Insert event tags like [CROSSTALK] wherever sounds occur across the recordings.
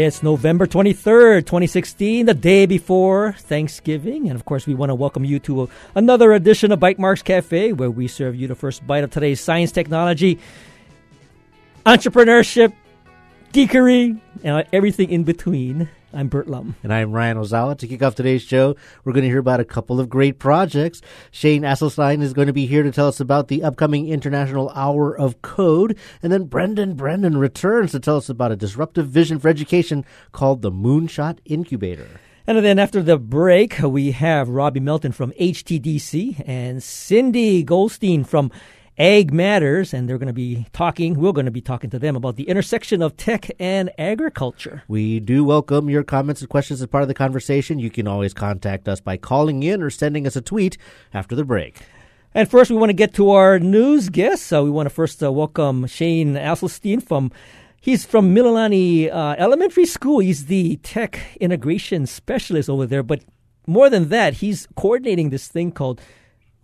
It's November 23rd, 2016, the day before Thanksgiving. And of course, we want to welcome you to another edition of Bytemarks Cafe, where we serve you the first bite of today's science, technology, entrepreneurship, geekery, and everything in between. I'm Bert Lum. And I'm Ryan Ozawa. To kick off today's show, we're going to hear about a couple of great projects. Shane Asselstein is going to be here to tell us about the upcoming International Hour of Code. And then Brendan Brennan returns to tell us about a disruptive vision for education called the Moonshot Incubator. And then after the break, we have Robbie Melton from HTDC and Cindy Goldstein from Ag Matters, and they're going to be talking, we're going to be talking to them about the intersection of tech and agriculture. We do welcome your comments and questions as part of the conversation. You can always contact us by calling in or sending us a tweet after the break. And first, we want to get to our news guests. So we want to first uh, welcome Shane Asselstein from. He's from Mililani uh, Elementary School. He's the tech integration specialist over there. But more than that, he's coordinating this thing called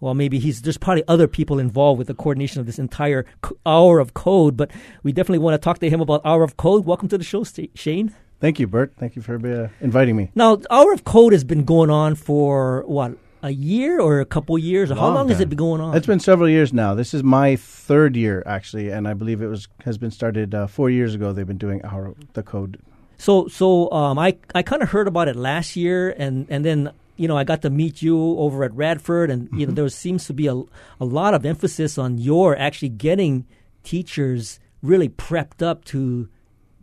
well, maybe he's there's probably other people involved with the coordination of this entire hour of code, but we definitely want to talk to him about hour of code. Welcome to the show, Shane. Thank you, Bert. Thank you for uh, inviting me. Now, hour of code has been going on for what a year or a couple years? Long How long time. has it been going on? It's been several years now. This is my third year actually, and I believe it was has been started uh, four years ago. They've been doing our the code. So, so um, I I kind of heard about it last year, and and then you know, I got to meet you over at Radford, and you know, mm-hmm. there seems to be a, a lot of emphasis on your actually getting teachers really prepped up to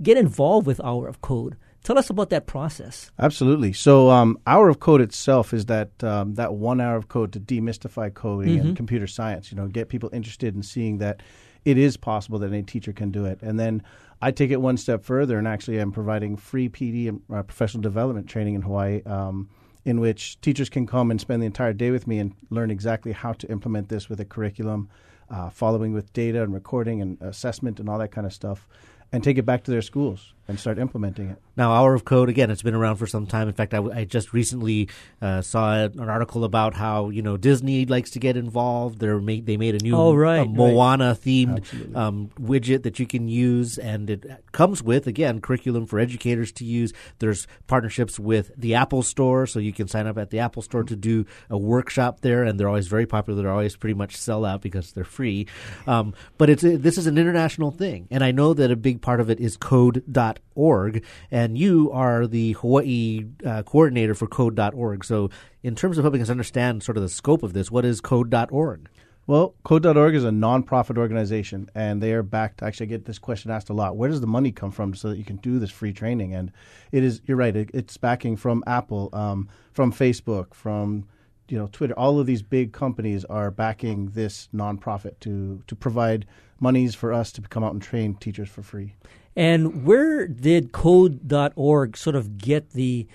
get involved with Hour of Code. Tell us about that process. Absolutely. So, um, Hour of Code itself is that um, that one hour of code to demystify coding mm-hmm. and computer science. You know, get people interested in seeing that it is possible that any teacher can do it, and then I take it one step further and actually I'm providing free PD and uh, professional development training in Hawaii. Um, in which teachers can come and spend the entire day with me and learn exactly how to implement this with a curriculum, uh, following with data and recording and assessment and all that kind of stuff, and take it back to their schools and start implementing it. Now, Hour of Code again, it's been around for some time. In fact, I, I just recently uh, saw an article about how you know Disney likes to get involved. They made they made a new oh, right, Moana right. themed um, widget that you can use, and it comes with again curriculum for educators to use. There's partnerships with the Apple Store, so you can sign up at the Apple Store to do a workshop there, and they're always very popular. They're always pretty much sell out because they're free. Um, but it's this is an international thing, and I know that a big part of it is code.org code.org, and you are the Hawaii uh, coordinator for code.org. So, in terms of helping us understand sort of the scope of this, what is code.org? Well, Code.org is a nonprofit organization, and they are backed. Actually, I get this question asked a lot: Where does the money come from so that you can do this free training? And it is, you're right, it, it's backing from Apple, um, from Facebook, from you know Twitter. All of these big companies are backing this nonprofit to to provide monies for us to come out and train teachers for free. And where did Code.org sort of get the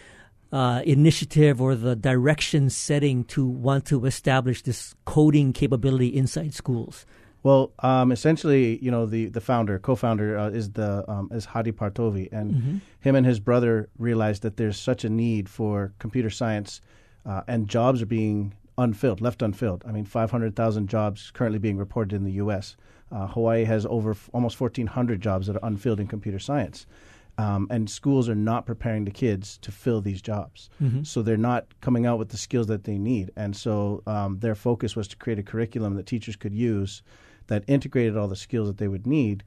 uh, initiative or the direction setting to want to establish this coding capability inside schools? Well, um, essentially, you know, the, the founder, co-founder, uh, is the um, is Hadi Partovi, and mm-hmm. him and his brother realized that there's such a need for computer science, uh, and jobs are being unfilled, left unfilled. I mean, 500,000 jobs currently being reported in the U.S. Uh, Hawaii has over f- almost 1,400 jobs that are unfilled in computer science. Um, and schools are not preparing the kids to fill these jobs. Mm-hmm. So they're not coming out with the skills that they need. And so um, their focus was to create a curriculum that teachers could use that integrated all the skills that they would need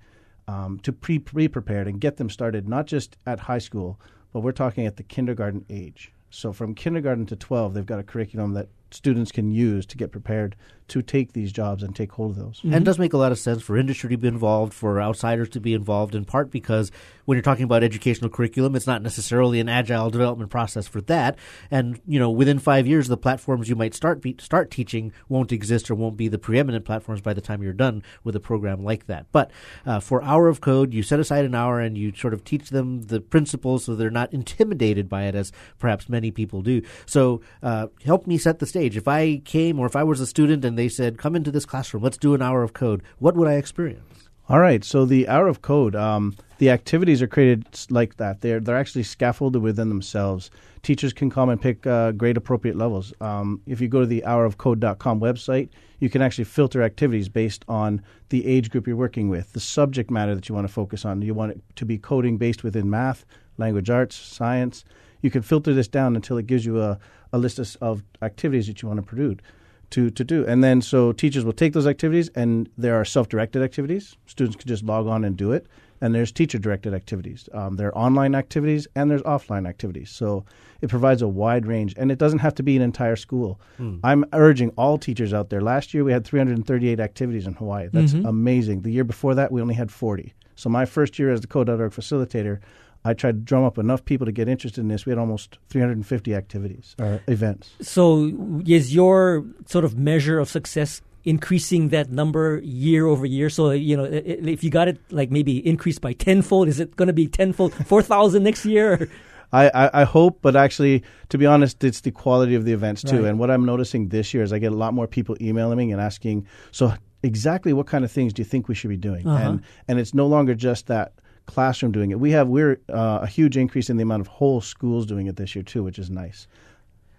um, to pre prepared and get them started, not just at high school, but we're talking at the kindergarten age. So from kindergarten to 12, they've got a curriculum that students can use to get prepared to take these jobs and take hold of those. Mm-hmm. And it does make a lot of sense for industry to be involved, for outsiders to be involved, in part because when you're talking about educational curriculum, it's not necessarily an agile development process for that. And you know, within five years, the platforms you might start be, start teaching won't exist or won't be the preeminent platforms by the time you're done with a program like that. But uh, for Hour of Code, you set aside an hour and you sort of teach them the principles so they're not intimidated by it as perhaps many people do. So uh, help me set the stage. If I came or if I was a student and they said, "Come into this classroom, let's do an hour of code," what would I experience? All right. So the hour of code, um, the activities are created like that. They're they're actually scaffolded within themselves. Teachers can come and pick uh, grade appropriate levels. Um, if you go to the hourofcode.com website, you can actually filter activities based on the age group you're working with, the subject matter that you want to focus on. You want it to be coding based within math, language arts, science. You can filter this down until it gives you a, a list of, of activities that you want to produce to, to do. And then so teachers will take those activities and there are self directed activities. Students can just log on and do it. And there's teacher directed activities. Um, there are online activities and there's offline activities. So it provides a wide range and it doesn't have to be an entire school. Mm. I'm urging all teachers out there. Last year we had 338 activities in Hawaii. That's mm-hmm. amazing. The year before that we only had 40. So my first year as the Code.org facilitator, I tried to drum up enough people to get interested in this. We had almost 350 activities or events. So, is your sort of measure of success increasing that number year over year? So, you know, if you got it like maybe increased by tenfold, is it going to be tenfold, [LAUGHS] 4,000 next year? I, I, I, hope, but actually, to be honest, it's the quality of the events too. Right. And what I'm noticing this year is I get a lot more people emailing me and asking, so exactly what kind of things do you think we should be doing? Uh-huh. And and it's no longer just that classroom doing it. We have we're uh, a huge increase in the amount of whole schools doing it this year too, which is nice.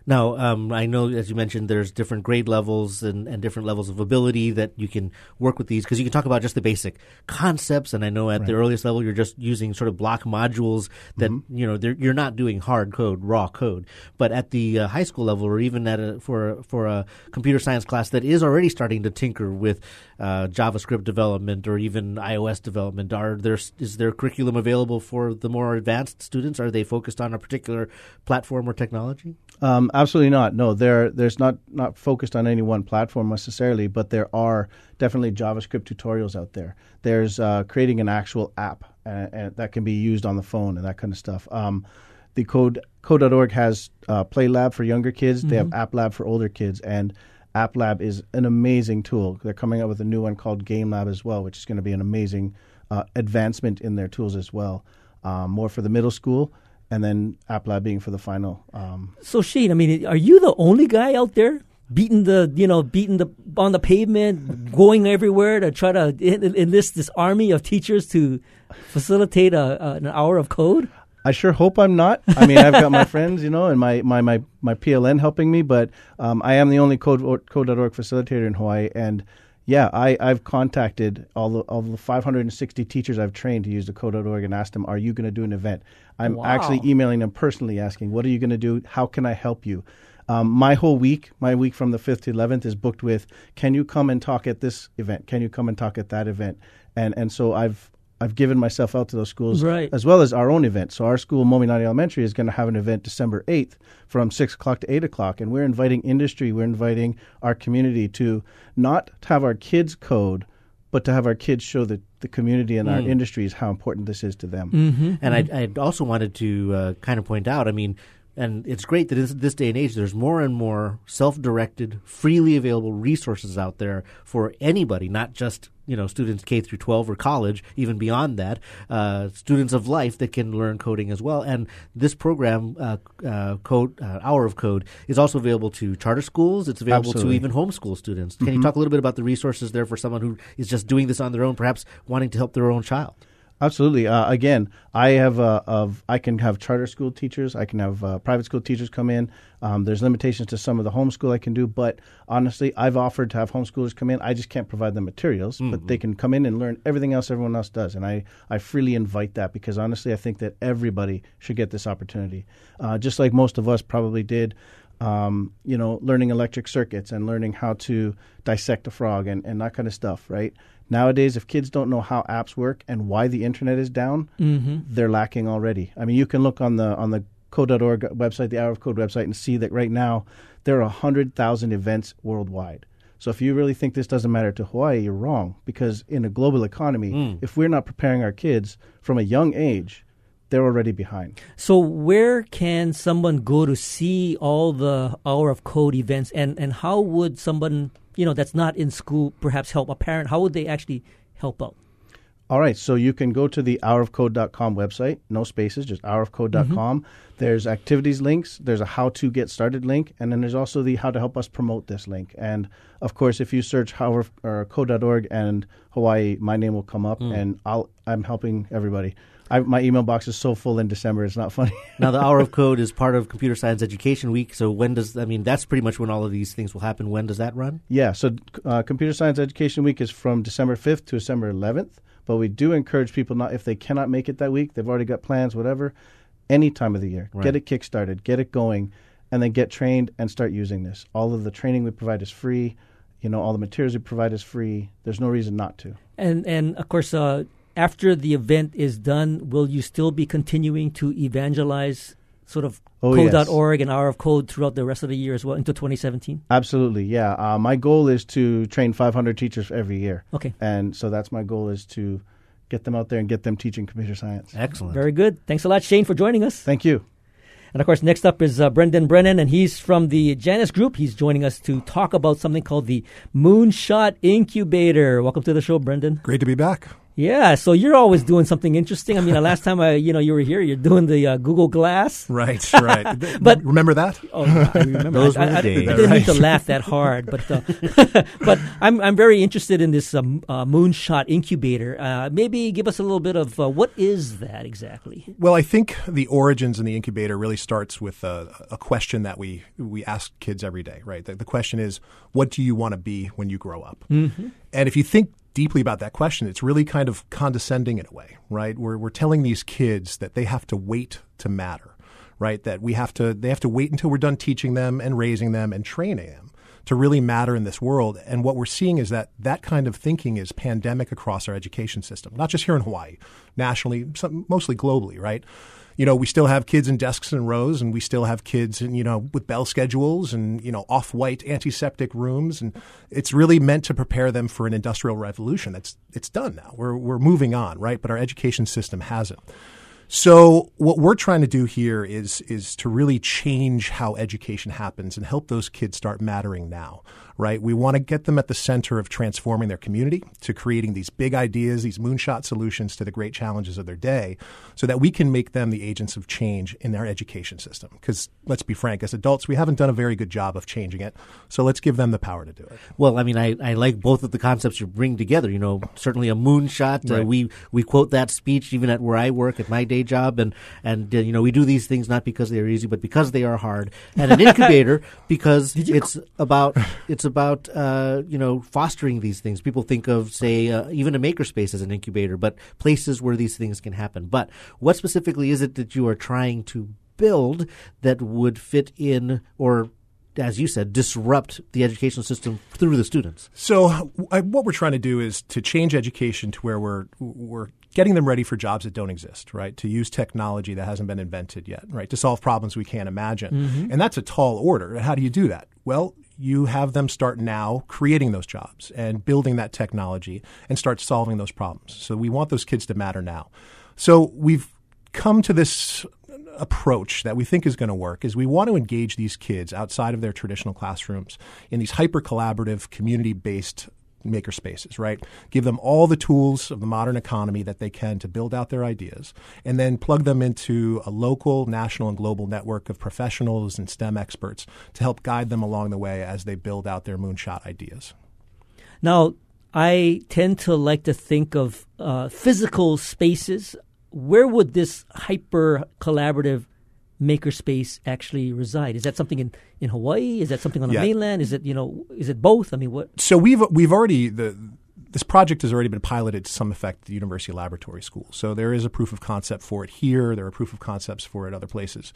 Now, um, I know, as you mentioned, there's different grade levels and, and different levels of ability that you can work with these because you can talk about just the basic concepts. And I know at right. the earliest level, you're just using sort of block modules that mm-hmm. you know you're not doing hard code, raw code. But at the uh, high school level, or even at a, for for a computer science class that is already starting to tinker with uh, JavaScript development or even iOS development, are there is there curriculum available for the more advanced students? Are they focused on a particular platform or technology? Um, absolutely not. No, there there's not not focused on any one platform necessarily, but there are definitely JavaScript tutorials out there. There's uh, creating an actual app uh, and that can be used on the phone and that kind of stuff. Um, the code code.org has uh, Play Lab for younger kids. Mm-hmm. They have mm-hmm. App Lab for older kids, and App Lab is an amazing tool. They're coming out with a new one called Game Lab as well, which is going to be an amazing uh, advancement in their tools as well. Um, more for the middle school and then App Lab being for the final. Um, so Shane, I mean, are you the only guy out there beating the you know beating the on the pavement, [LAUGHS] going everywhere to try to enlist this army of teachers to facilitate a, a, an hour of code? I sure hope I'm not. I mean, I've got my [LAUGHS] friends, you know, and my, my, my, my PLN helping me, but um, I am the only code, code.org facilitator in Hawaii. And yeah, I, I've contacted all the, all the 560 teachers I've trained to use the code.org and asked them, are you going to do an event? I'm wow. actually emailing them personally asking, what are you going to do? How can I help you? Um, my whole week, my week from the 5th to 11th is booked with, can you come and talk at this event? Can you come and talk at that event? And, and so I've, I've given myself out to those schools right. as well as our own event. So our school, Mominani Elementary, is going to have an event December 8th from 6 o'clock to 8 o'clock. And we're inviting industry, we're inviting our community to not have our kids code, but to have our kids show the, the community and mm. our industries how important this is to them. Mm-hmm. And mm-hmm. I, I also wanted to uh, kind of point out, I mean, and it's great that in this day and age, there's more and more self-directed, freely available resources out there for anybody, not just you know students K through 12 or college, even beyond that, uh, students of life that can learn coding as well. And this program, uh, uh, Code uh, Hour of Code, is also available to charter schools. It's available Absolutely. to even homeschool students. Can mm-hmm. you talk a little bit about the resources there for someone who is just doing this on their own, perhaps wanting to help their own child? Absolutely. Uh, again, I have uh, of I can have charter school teachers. I can have uh, private school teachers come in. Um, there's limitations to some of the homeschool I can do, but honestly, I've offered to have homeschoolers come in. I just can't provide them materials, mm-hmm. but they can come in and learn everything else everyone else does, and I I freely invite that because honestly, I think that everybody should get this opportunity, uh, just like most of us probably did. Um, you know, learning electric circuits and learning how to dissect a frog and, and that kind of stuff, right? Nowadays, if kids don't know how apps work and why the internet is down, mm-hmm. they're lacking already. I mean, you can look on the on the code.org website, the Hour of Code website, and see that right now there are 100,000 events worldwide. So if you really think this doesn't matter to Hawaii, you're wrong. Because in a global economy, mm. if we're not preparing our kids from a young age, they're already behind. So where can someone go to see all the Hour of Code events, and and how would someone you know that's not in school perhaps help a parent? How would they actually help out? All right, so you can go to the hourofcode.com website, no spaces, just hourofcode.com. Mm-hmm. There's activities links, there's a how to get started link, and then there's also the how to help us promote this link. And of course, if you search hour, or code.org and Hawaii, my name will come up, mm. and I'll, I'm helping everybody. I, my email box is so full in December. It's not funny. [LAUGHS] now, the Hour of Code is part of Computer Science Education Week. So, when does I mean that's pretty much when all of these things will happen. When does that run? Yeah. So, uh, Computer Science Education Week is from December 5th to December 11th. But we do encourage people not if they cannot make it that week, they've already got plans, whatever. any time of the year. Right. Get it kickstarted, get it going, and then get trained and start using this. All of the training we provide is free. You know, all the materials we provide is free. There's no reason not to. And and of course, uh, after the event is done, will you still be continuing to evangelize sort of Oh, yes. code.org and Hour of Code throughout the rest of the year as well into 2017? Absolutely, yeah. Uh, my goal is to train 500 teachers every year, Okay, and so that's my goal is to get them out there and get them teaching computer science. Excellent. very good. Thanks a lot, Shane, for joining us. Thank you. And of course, next up is uh, Brendan Brennan, and he's from the Janus Group. He's joining us to talk about something called the Moonshot Incubator. Welcome to the show, Brendan. Great to be back. Yeah, so you're always doing something interesting. I mean, the last time I, you know, you were here, you're doing the uh, Google Glass. Right, [LAUGHS] right. But- remember that? [LAUGHS] Oh, I remember. Those I, were the I, I, days. I didn't mean to laugh that hard, but uh, [LAUGHS] but I'm I'm very interested in this um, uh, Moonshot Incubator. Uh, maybe give us a little bit of uh, what is that exactly? Well, I think the origins in the incubator really starts with a, a question that we we ask kids every day, right? The, the question is, what do you want to be when you grow up? Mm-hmm. And if you think deeply about that question, it's really kind of condescending in a way, right? We're we're telling these kids that they have to wait to matter, right? That we have to they have to wait until we're done teaching them and raising them and training them to really matter in this world. And what we're seeing is that that kind of thinking is pandemic across our education system, not just here in Hawaii, nationally, some, mostly globally, right? You know, we still have kids in desks and rows, and we still have kids, in, you know, with bell schedules and you know off-white antiseptic rooms, and it's really meant to prepare them for an industrial revolution. That's it's done now. We're we're moving on, right? But our education system hasn't. So what we're trying to do here is is to really change how education happens and help those kids start mattering now, right? We want to get them at the center of transforming their community, to creating these big ideas, these moonshot solutions to the great challenges of their day, so that we can make them the agents of change in their education system. Because let's be frank, as adults, we haven't done a very good job of changing it. So let's give them the power to do it. Well, I mean, I, I like both of the concepts you bring together. You know, certainly a moonshot. Uh, we we quote that speech even at where I work at my day job, and and uh, you know we do these things not because they are easy, but because they are hard. And an [LAUGHS] incubator because it's about it's about uh, you know fostering these things. People think of say uh, even a makerspace as an incubator, but places where these things can happen. But what specifically is it that you are trying to build that would fit in or as you said, disrupt the educational system through the students. So I, what we're trying to do is to change education to where we're we're getting them ready for jobs that don't exist, right? To use technology that hasn't been invented yet, right? To solve problems we can't imagine. And that's a tall order. How do you do that? Well, you have them start now creating those jobs and building that technology and start solving those problems. So we want those kids to matter now. So we've come to this approach that we think is going to work is we want to engage these kids outside of their traditional classrooms in these hyper collaborative community based maker spaces, right? Give them all the tools of the modern economy that they can to build out their ideas and then plug them into a local, national, and global network of professionals and STEM experts to help guide them along the way as they build out their moonshot ideas. Now, I tend to like to think of uh, physical spaces. Where would this hyper collaborative makerspace actually reside? Is that something in, in Hawaii? Is that something on the Yeah. mainland? Is it you know? Is it both? I mean, what? So we've we've already the this project has already been piloted to some effect at the University Laboratory School. So there is a proof of concept for it here. There are proof of concepts for it other places.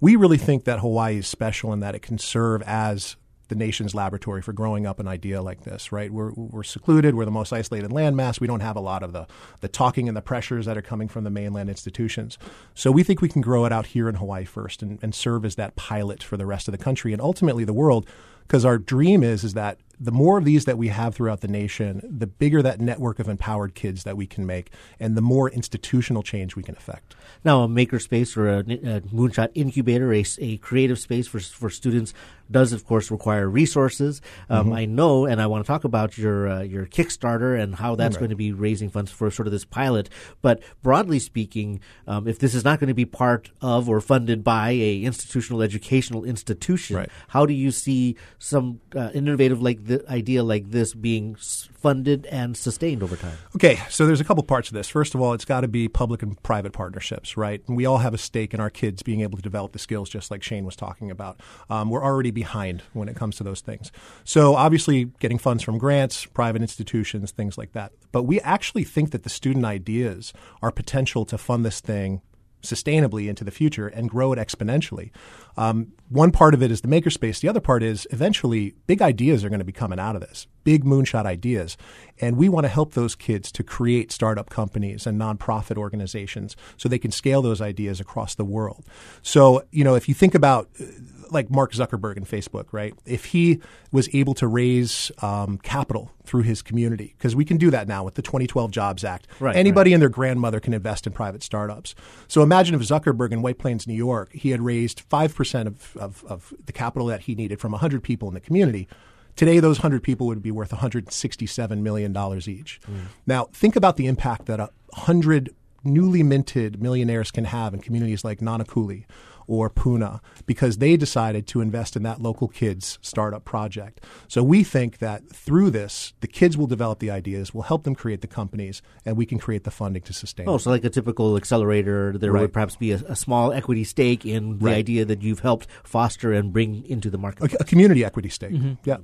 We really think that Hawaii is special in that it can serve as the nation's laboratory for growing up an idea like this, right? We're, we're secluded. We're the most isolated landmass. We don't have a lot of the, the talking and the pressures that are coming from the mainland institutions. So we think we can grow it out here in Hawaii first and, and serve as that pilot for the rest of the country and ultimately the world. Because our dream is is that the more of these that we have throughout the nation, the bigger that network of empowered kids that we can make, and the more institutional change we can affect. Now, a makerspace or a, a moonshot incubator, a, a creative space for for students, does of course require resources. Um, I know, and I want to talk about your uh, your Kickstarter and how that's going to be raising funds for sort of this pilot. But broadly speaking, um, if this is not going to be part of or funded by a institutional educational institution, Right. how do you see some uh, innovative like the idea like this being funded and sustained over time? Okay, so there's a couple parts of this. First of all, it's got to be public and private partnerships, right? And we all have a stake in our kids being able to develop the skills, just like Shane was talking about. Um, we're already behind when it comes to those things. So obviously, getting funds from grants, private institutions, things like that. But we actually think that the student ideas are potential to fund this thing sustainably into the future and grow it exponentially. Um, one part of it is the makerspace. The other part is eventually big ideas are going to be coming out of this, big moonshot ideas. And we want to help those kids to create startup companies and nonprofit organizations so they can scale those ideas across the world. So, you know, if you think about uh, like Mark Zuckerberg and Facebook, right? If he was able to raise um, capital through his community, because we can do that now with the 2012 Jobs Act. Right, Anybody right. and their grandmother can invest in private startups. So imagine if Zuckerberg in White Plains, New York, he had raised 5% of, of, of the capital that he needed from 100 people in the community. Today, those 100 people would be worth $167 million each. Now, think about the impact that a 100 newly minted millionaires can have in communities like Nanakuli or Puna because they decided to invest in that local kids startup project. So we think that through this, the kids will develop the ideas, we'll help them create the companies, and we can create the funding to sustain. Oh, it. so like a typical accelerator, there Right. would perhaps be a, a small equity stake in the Right. idea that you've helped foster and bring into the market. a, a community equity stake. Mm-hmm. Yeah.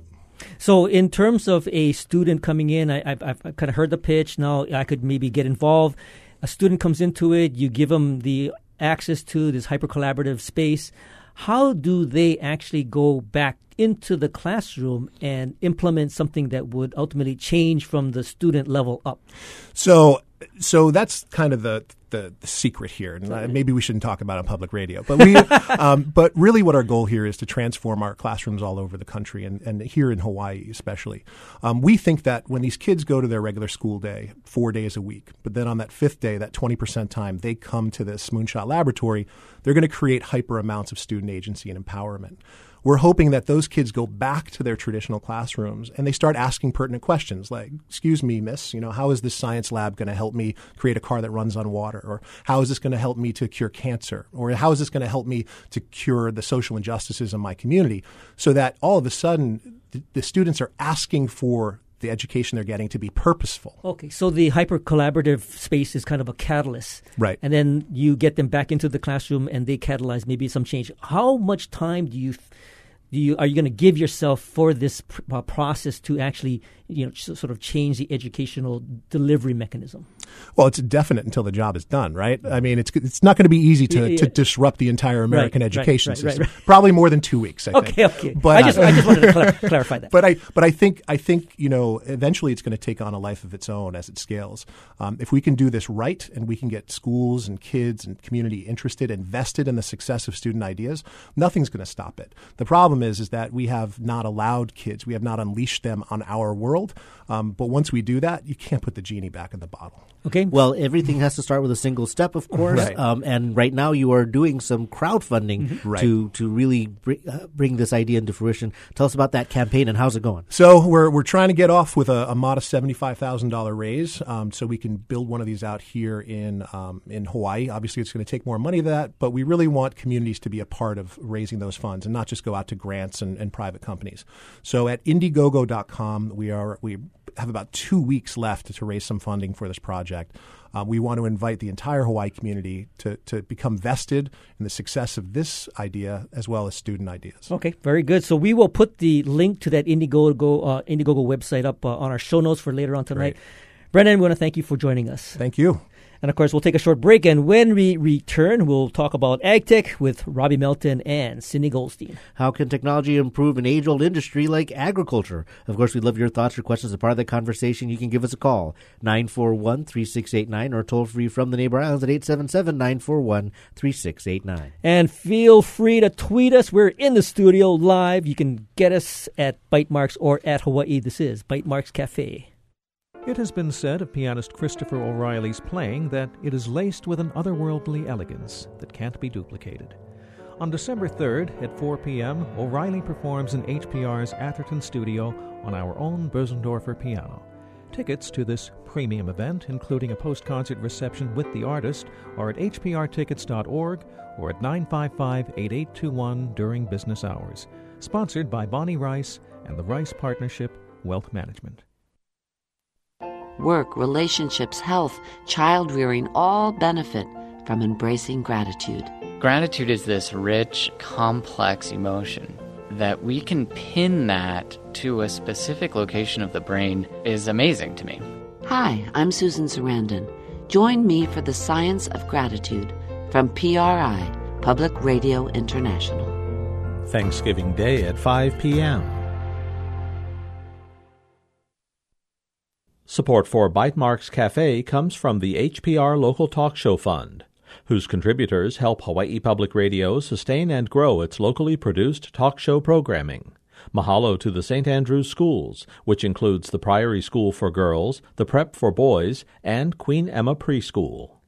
So, in terms of a student coming in, I, I've, I've kind of heard the pitch. Now, I could maybe get involved. A student comes into it, you give them the access to this hyper collaborative space. How do they actually go back into the classroom and implement something that would ultimately change from the student level up? So, so that's kind of the the, the secret here, and uh, maybe we shouldn't talk about it on public radio. But we, [LAUGHS] um, but really, what our goal here is to transform our classrooms all over the country, and, and here in Hawaii especially. Um, we think that when these kids go to their regular school day, four days a week, but then on that fifth day, that twenty percent time, they come to this Moonshot Laboratory, they're going to create hyper amounts of student agency and empowerment we're hoping that those kids go back to their traditional classrooms and they start asking pertinent questions like, excuse me, miss, you know, how is this science lab going to help me create a car that runs on water? Or how is this going to help me to cure cancer? Or how is this going to help me to cure the social injustices in my community? So that all of a sudden the, students are asking for the education they're getting to be purposeful. Okay, so the hyper collaborative space is kind of a catalyst. Right. And then you get them back into the classroom and they catalyze maybe some change. How much time do you do you are you going to give yourself for this pr- uh, process to actually you know sort of change the educational delivery mechanism? Well, it's definite until the job is done, right? I mean, it's it's not going to be easy to, Yeah, yeah. to disrupt the entire American right, education right, right, system. Probably more than two weeks. I Okay, think. okay. But I just I just wanted to clar- [LAUGHS] clarify that. but I but I think I think you know eventually it's going to take on a life of its own as it scales. Um, if we can do this right and we can get schools and kids and community interested, invested in the success of student ideas, nothing's going to stop it. The problem is is that we have not allowed kids, we have not unleashed them on our world. Um, but once we do that, you can't put the genie back in the bottle. Okay. Well, everything has to start with a single step, of course. Right. Um, and right now, you are doing some crowdfunding Mm-hmm. Right. to to really br- uh, bring this idea into fruition. Tell us about that campaign and how's it going? So we're we're trying to get off with a, a modest seventy five thousand dollar raise, um, so we can build one of these out here in um, in Hawaii. Obviously, it's going to take more money than that, but we really want communities to be a part of raising those funds and not just go out to grants and, and private companies. So at Indiegogo.com, we are we have about two weeks left to raise some funding for this project. Uh, we want to invite the entire Hawaii community to, to become vested in the success of this idea as well as student ideas. Okay, very good. So we will put the link to that Indiegogo uh, Indiegogo website up uh, on our show notes for later on tonight. Brennan, we want to thank you for joining us. Thank you. And of course, we'll take a short break. And when we return, we'll talk about AgTech with Robbie Melton and Cindy Goldstein. How can technology improve an age old industry like agriculture? Of course, we'd love your thoughts or questions as part of the conversation. You can give us a call, 941 3689, or toll free from the neighbor islands at 877 941 3689. And feel free to tweet us. We're in the studio live. You can get us at Bytemarks or at Hawaii. This is Bytemarks Cafe. It has been said of pianist Christopher O'Reilly's playing that it is laced with an otherworldly elegance that can't be duplicated. On December 3rd at 4 p.m., O'Reilly performs in HPR's Atherton studio on our own Bösendorfer piano. Tickets to this premium event, including a post concert reception with the artist, are at hprtickets.org or at 955 8821 during business hours. Sponsored by Bonnie Rice and the Rice Partnership Wealth Management. Work, relationships, health, child rearing all benefit from embracing gratitude. Gratitude is this rich, complex emotion that we can pin that to a specific location of the brain is amazing to me. Hi, I'm Susan Sarandon. Join me for the Science of Gratitude, from PRI, Public Radio International. Thanksgiving Day at 5 p.m. Support for Bytemarks Cafe comes from the HPR Local Talk Show Fund, whose contributors help Hawaii Public Radio sustain and grow its locally produced talk show programming. Mahalo to the St. Andrews Schools, which includes the Priory School for Girls, the Prep for Boys, and Queen Emma Preschool.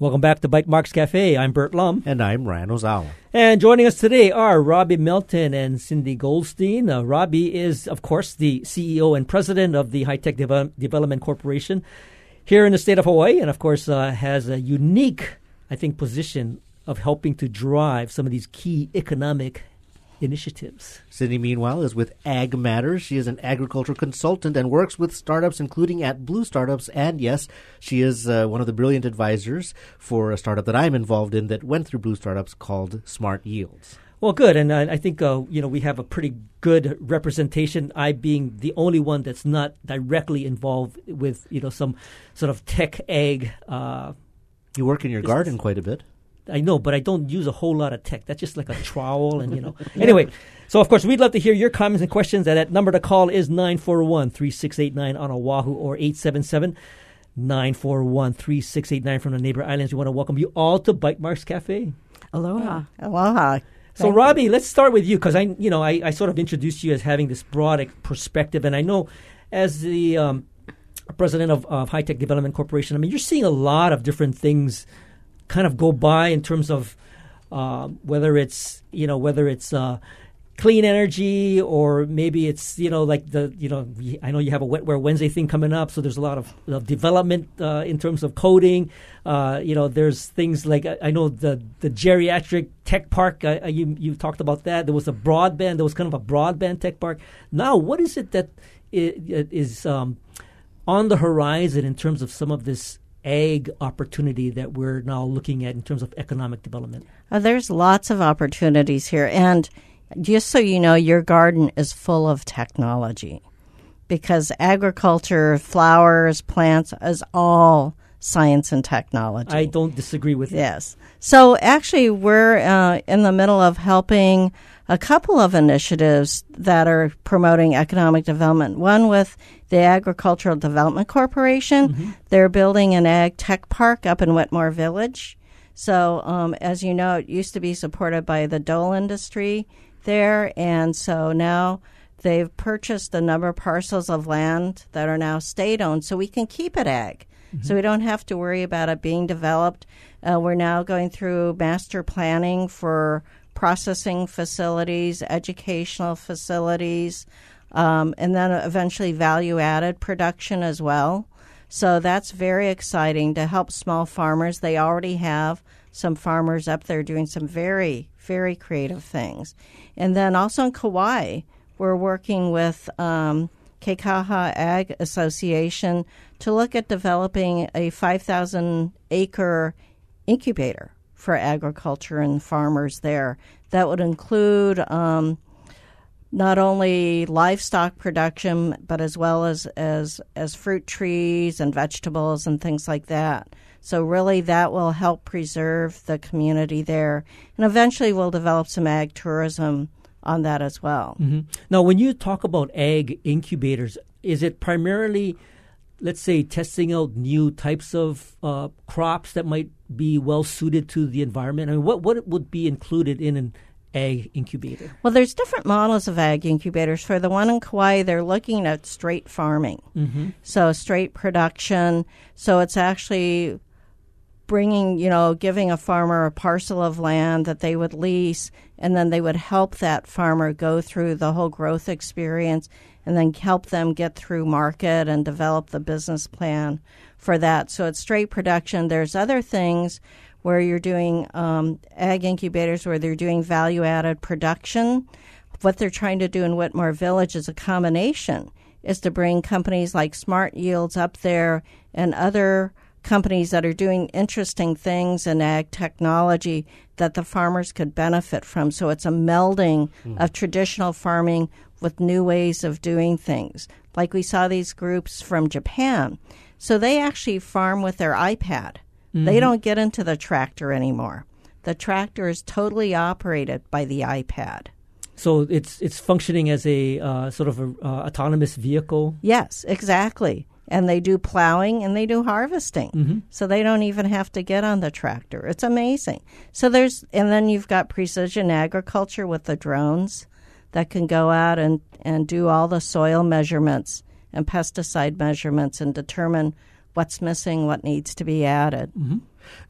Welcome back to Bytemarks Cafe. I'm Bert Lum. And I'm Ryan Ozawa. And joining us today are Robbie Melton and Cindy Goldstein. Uh, Robbie is, of course, the CEO and president of the High Tech Deve- Development Corporation here in the state of Hawaii, and of course, uh, has a unique, I think, position of helping to drive some of these key economic initiatives. Cindy, meanwhile, is with Ag Matters. She is an agriculture consultant and works with startups, including at Blue Startups. And yes, she is uh, one of the brilliant advisors for a startup that I'm involved in that went through Blue Startups called Smart Yields. Well, good, and uh, I think uh, you know we have a pretty good representation. I being the only one that's not directly involved with you know some sort of tech ag. Uh, you work in your garden quite a bit. I know, but I don't use a whole lot of tech. That's just like a trowel and, you know. [LAUGHS] Anyway, so of course, we'd love to hear your comments and questions. And that number to call is 941 3689 on Oahu or 877 941 3689 from the neighbor islands. We want to welcome you all to Bytemarks Cafe. Aloha. Aloha. So, Robbie, let's start with you because I, you know, I, I sort of introduced you as having this broad perspective, and I know as the um, president of, of High Tech Development Corporation, I mean, you're seeing a lot of different things kind of go by in terms of uh, whether it's you know whether it's uh, clean energy or maybe it's you know like the you know I know you have a Wetware Wednesday thing coming up, so there's a lot of, of development uh, in terms of coding. Uh, you know, there's things like I, I, know the the geriatric tech park. You you talked about that. There was a broadband. There was kind of a broadband tech park. Now, what is it that is um, on the horizon in terms of some of this ag opportunity that we're now looking at in terms of economic development? Uh, there's lots of opportunities here. And just so you know, your garden is full of technology because agriculture, flowers, plants is all science and technology. I don't disagree with that. Yes. So actually, we're uh, in the middle of helping a couple of initiatives that are promoting economic development. One with the Agricultural Development Corporation. Mm-hmm. They're building an ag tech park up in Whitmore Village. So, um, as you know, it used to be supported by the Dole industry there, and so now they've purchased a number of parcels of land that are now state owned, so we can keep it ag. Mm-hmm. So we don't have to worry about it being developed. Uh, we're now going through master planning for processing facilities, educational facilities, um, and then eventually value added production as well. So that's very exciting to help small farmers. They already have some farmers up there doing some very, very creative things. And then also in Kauai, we're working with um, Kekaha Ag Association to look at developing a 5,000 acre incubator for agriculture and farmers there. That would include um, not only livestock production, but as well as, as, as fruit trees and vegetables and things like that. So, really, that will help preserve the community there. And eventually, we'll develop some ag tourism on that as well. Mm-hmm. Now, when you talk about ag incubators, is it primarily let's say testing out new types of uh, crops that might be well suited to the environment? I mean, what what would be included in an ag incubator? Well, there's different models of ag incubators. For the one in Kauai, they're looking at straight farming, mm-hmm. so straight production. So it's actually bringing, you know, giving a farmer a parcel of land that they would lease, and then they would help that farmer go through the whole growth experience and then help them get through market and develop the business plan for that. So it's straight production. There's other things where you're doing um, ag incubators where they're doing value added production. What they're trying to do in Whitmore Village is a combination, is to bring companies like Smart Yields up there and other companies that are doing interesting things in ag technology that the farmers could benefit from. So it's a melding mm. of traditional farming with new ways of doing things. Like we saw these groups from Japan. So they actually farm with their iPad They don't get into the tractor anymore. The tractor is totally operated by the iPad. So it's it's functioning as a uh, sort of a, uh, autonomous vehicle. Yes, exactly. And they do plowing and they do harvesting. So they don't even have to get on the tractor. It's amazing. So there's, and then you've got precision agriculture with the drones that can go out and, and do all the soil measurements and pesticide measurements and determine what's missing, what needs to be added.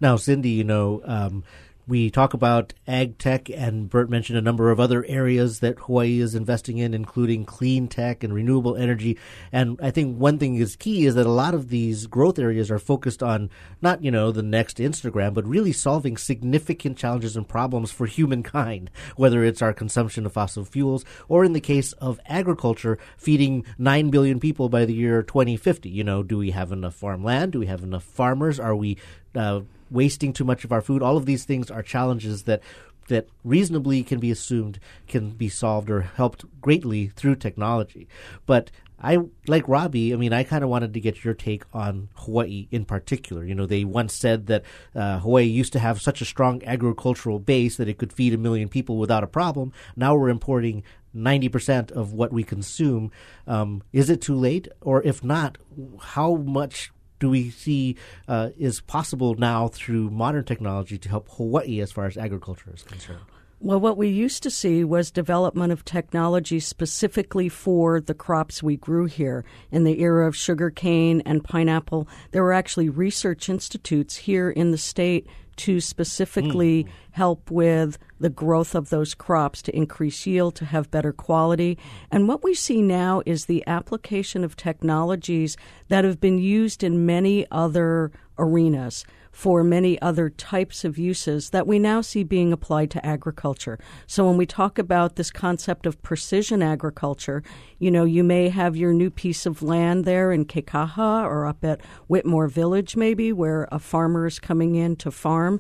Now, Cindy, you know, um, we talk about ag tech, and Bert mentioned a number of other areas that Hawaii is investing in, including clean tech and renewable energy. And I think one thing is key is that a lot of these growth areas are focused on not, you know, the next Instagram, but really solving significant challenges and problems for humankind, [LAUGHS] whether it's our consumption of fossil fuels or in the case of agriculture, feeding 9 billion people by the year 2050. You know, do we have enough farmland? Do we have enough farmers? Are we uh, wasting too much of our food? All of these things are challenges that that reasonably can be assumed can be solved or helped greatly through technology. But I like Robbie. I mean, I kind of wanted to get your take on Hawaii in particular. You know, they once said that uh, Hawaii used to have such a strong agricultural base that it could feed a million people without a problem. Now we're importing ninety percent of what we consume. Um, is it too late, or if not, how much do we see uh, is possible now through modern technology to help Hawaii as far as agriculture is concerned? Well, what we used to see was development of technology specifically for the crops we grew here. In the era of sugarcane and pineapple, there were actually research institutes here in the state to specifically mm. help with the growth of those crops to increase yield, to have better quality. And what we see now is the application of technologies that have been used in many other arenas for many other types of uses that we now see being applied to agriculture. So when we talk about this concept of precision agriculture, you know, you may have your new piece of land there in Kekaha or up at Whitmore Village, maybe, where a farmer is coming in to farm.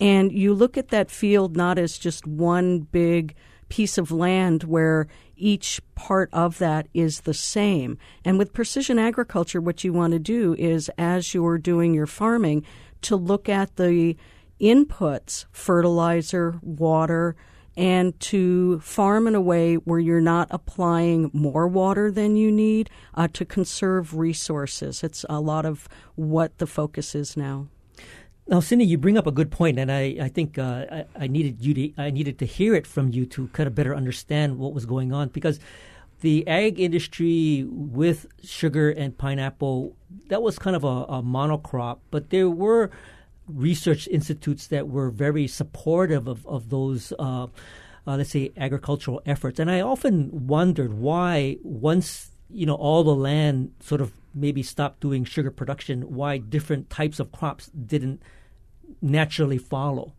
And you look at that field not as just one big piece of land where each part of that is the same. And with precision agriculture, what you want to do is, as you're doing your farming, to look at the inputs fertilizer, water, and to farm in a way where you're not applying more water than you need uh, to conserve resources. It's a lot of what the focus is now. Now, Cindy, you bring up a good point, and I, I think uh, I, I needed you to I needed to hear it from you to kind of better understand what was going on because the ag industry with sugar and pineapple that was kind of a, a monocrop, but there were research institutes that were very supportive of of those. Uh, uh, let's say agricultural efforts, and I often wondered why once you know all the land sort of maybe stopped doing sugar production, why different types of crops didn't naturally follow.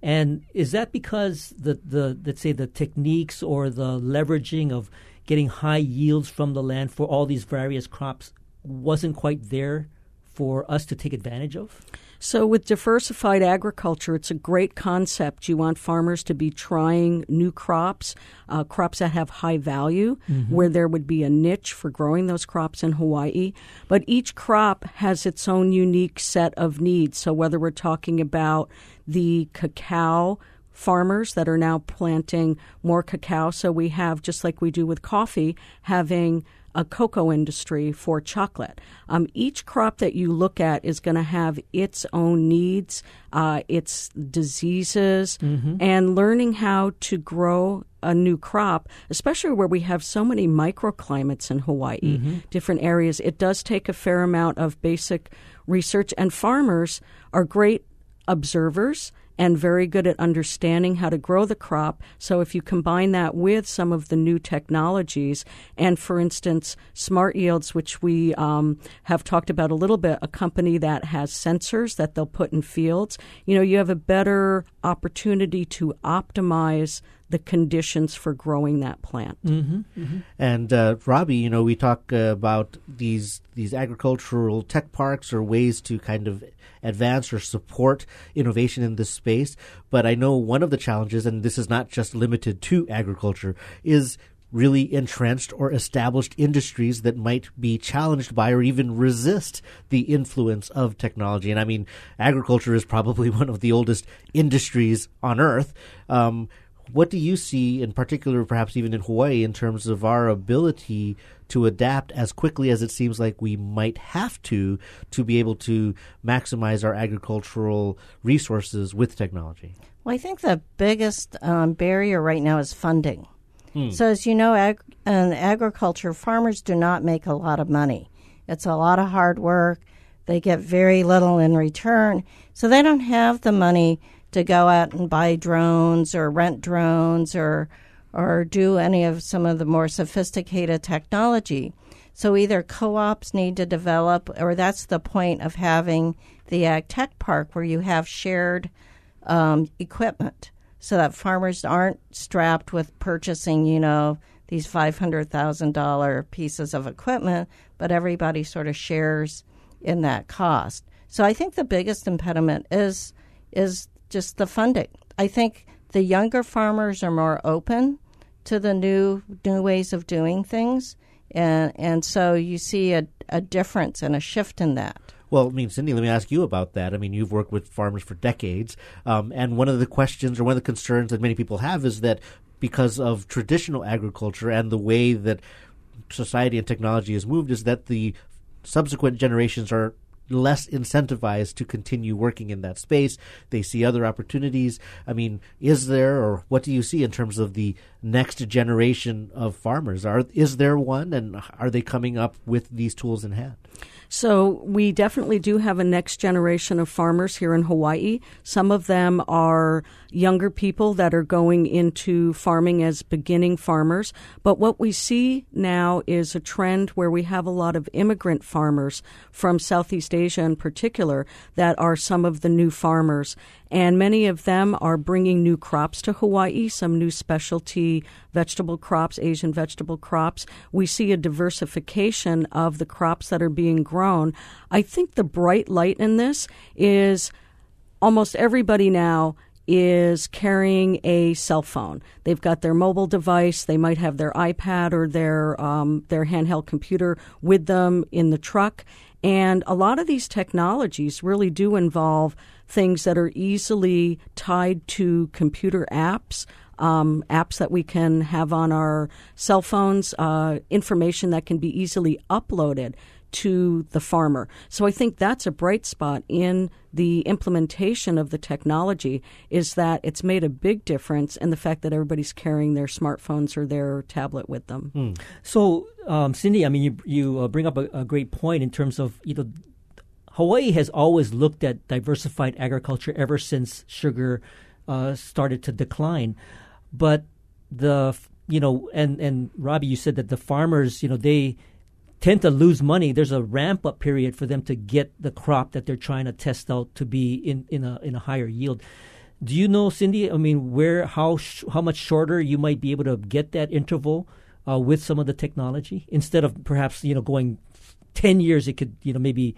And is that because the, the let's say the techniques or the leveraging of getting high yields from the land for all these various crops wasn't quite there for us to take advantage of? So, with diversified agriculture, it's a great concept. You want farmers to be trying new crops, uh, crops that have high value, where there would be a niche for growing those crops in Hawaii. But each crop has its own unique set of needs. So, whether we're talking about the cacao, farmers that are now planting more cacao. So we have, just like we do with coffee, having a cocoa industry for chocolate. Um, each crop that you look at is going to have its own needs, uh, its diseases, and learning how to grow a new crop, especially where we have so many microclimates in Hawaii, different areas. It does take a fair amount of basic research, and farmers are great observers and very good at understanding how to grow the crop. So, if you combine that with some of the new technologies, and for instance, Smart Yields, which we um, have talked about a little bit, a company that has sensors that they'll put in fields, you know, you have a better opportunity to optimize the conditions for growing that plant. And uh, Robbie, you know, we talk uh, about these these agricultural tech parks or ways to kind of advance or support innovation in this space. But I know one of the challenges, and this is not just limited to agriculture, is really entrenched or established industries that might be challenged by or even resist the influence of technology. And I mean, agriculture is probably [LAUGHS] one of the oldest industries on earth. Um, what do you see in particular, perhaps even in Hawaii, in terms of our ability to adapt as quickly as it seems like we might have to to be able to maximize our agricultural resources with technology? Well, I think the biggest um, barrier right now is funding. So, as you know, ag- in agriculture, farmers do not make a lot of money. It's a lot of hard work. They get very little in return. So, they don't have the money to go out and buy drones or rent drones or, or do any of some of the more sophisticated technology. So, either co ops need to develop, or that's the point of having the Ag Tech Park where you have shared um, equipment so that farmers aren't strapped with purchasing, you know, these $500,000 pieces of equipment, but everybody sort of shares in that cost. So I think the biggest impediment is is just the funding. I think the younger farmers are more open to the new new ways of doing things and and so you see a, a difference and a shift in that. Well, I mean, Cindy, let me ask you about that. I mean, you've worked with farmers for decades, um, and one of the questions or one of the concerns that many people have is that because of traditional agriculture and the way that society and technology has moved, is that the subsequent generations are less incentivized to continue working in that space. They see other opportunities. I mean, is there or what do you see in terms of the next generation of farmers? Are is there one and are they coming up with these tools in hand? So we definitely do have a next generation of farmers here in Hawaii. Some of them are younger people that are going into farming as beginning farmers. But what we see now is a trend where we have a lot of immigrant farmers from Southeast Asia in particular that are some of the new farmers. And many of them are bringing new crops to Hawaii, some new specialty vegetable crops, Asian vegetable crops. We see a diversification of the crops that are being grown. I think the bright light in this is almost everybody now is carrying a cell phone. They've got their mobile device. They might have their iPad or their um, their handheld computer with them in the truck. And a lot of these technologies really do involve things that are easily tied to computer apps. Um, apps that we can have on our cell phones, uh, information that can be easily uploaded to the farmer. So I think that's a bright spot in the implementation of the technology is that it's made a big difference in the fact that everybody's carrying their smartphones or their tablet with them. So, um, Cindy, I mean, you you uh, bring up a, a great point in terms of you know, Hawaii has always looked at diversified agriculture ever since sugar uh, started to decline, but the you know, and and Robbie, you said that the farmers, you know, they tend to lose money. There's a ramp up period for them to get the crop that they're trying to test out to be in, in a in a higher yield. Do you know, Cindy? I mean, where how sh- how much shorter you might be able to get that interval uh, with some of the technology instead of perhaps you know going ten years? It could you know maybe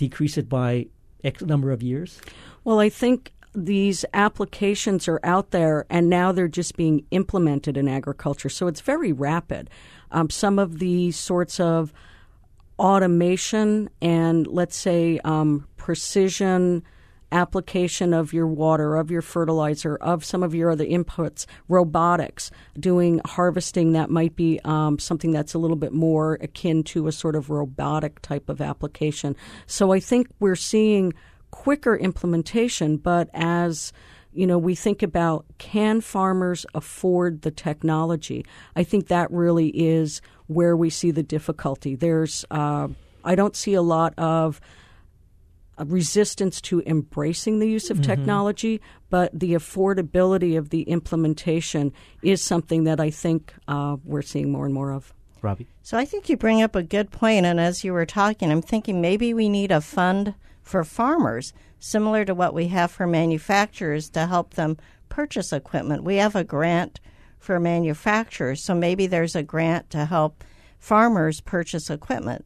decrease it by X number of years. Well, I think these applications are out there and now they're just being implemented in agriculture. So it's very rapid. Um, some of the sorts of automation and let's say um, precision application of your water, of your fertilizer, of some of your other inputs, robotics, doing harvesting that might be um, something that's a little bit more akin to a sort of robotic type of application. So I think we're seeing quicker implementation, but as you know, we think about can farmers afford the technology? I think that really is where we see the difficulty. There's, uh, I don't see a lot of resistance to embracing the use of Mm-hmm. technology, but the affordability of the implementation is something that I think uh, we're seeing more and more of. Robbie? So I think you bring up a good point, and as you were talking, I'm thinking maybe we need a fund for farmers, similar to what we have for manufacturers to help them purchase equipment. We have a grant for manufacturers, so maybe there's a grant to help farmers purchase equipment.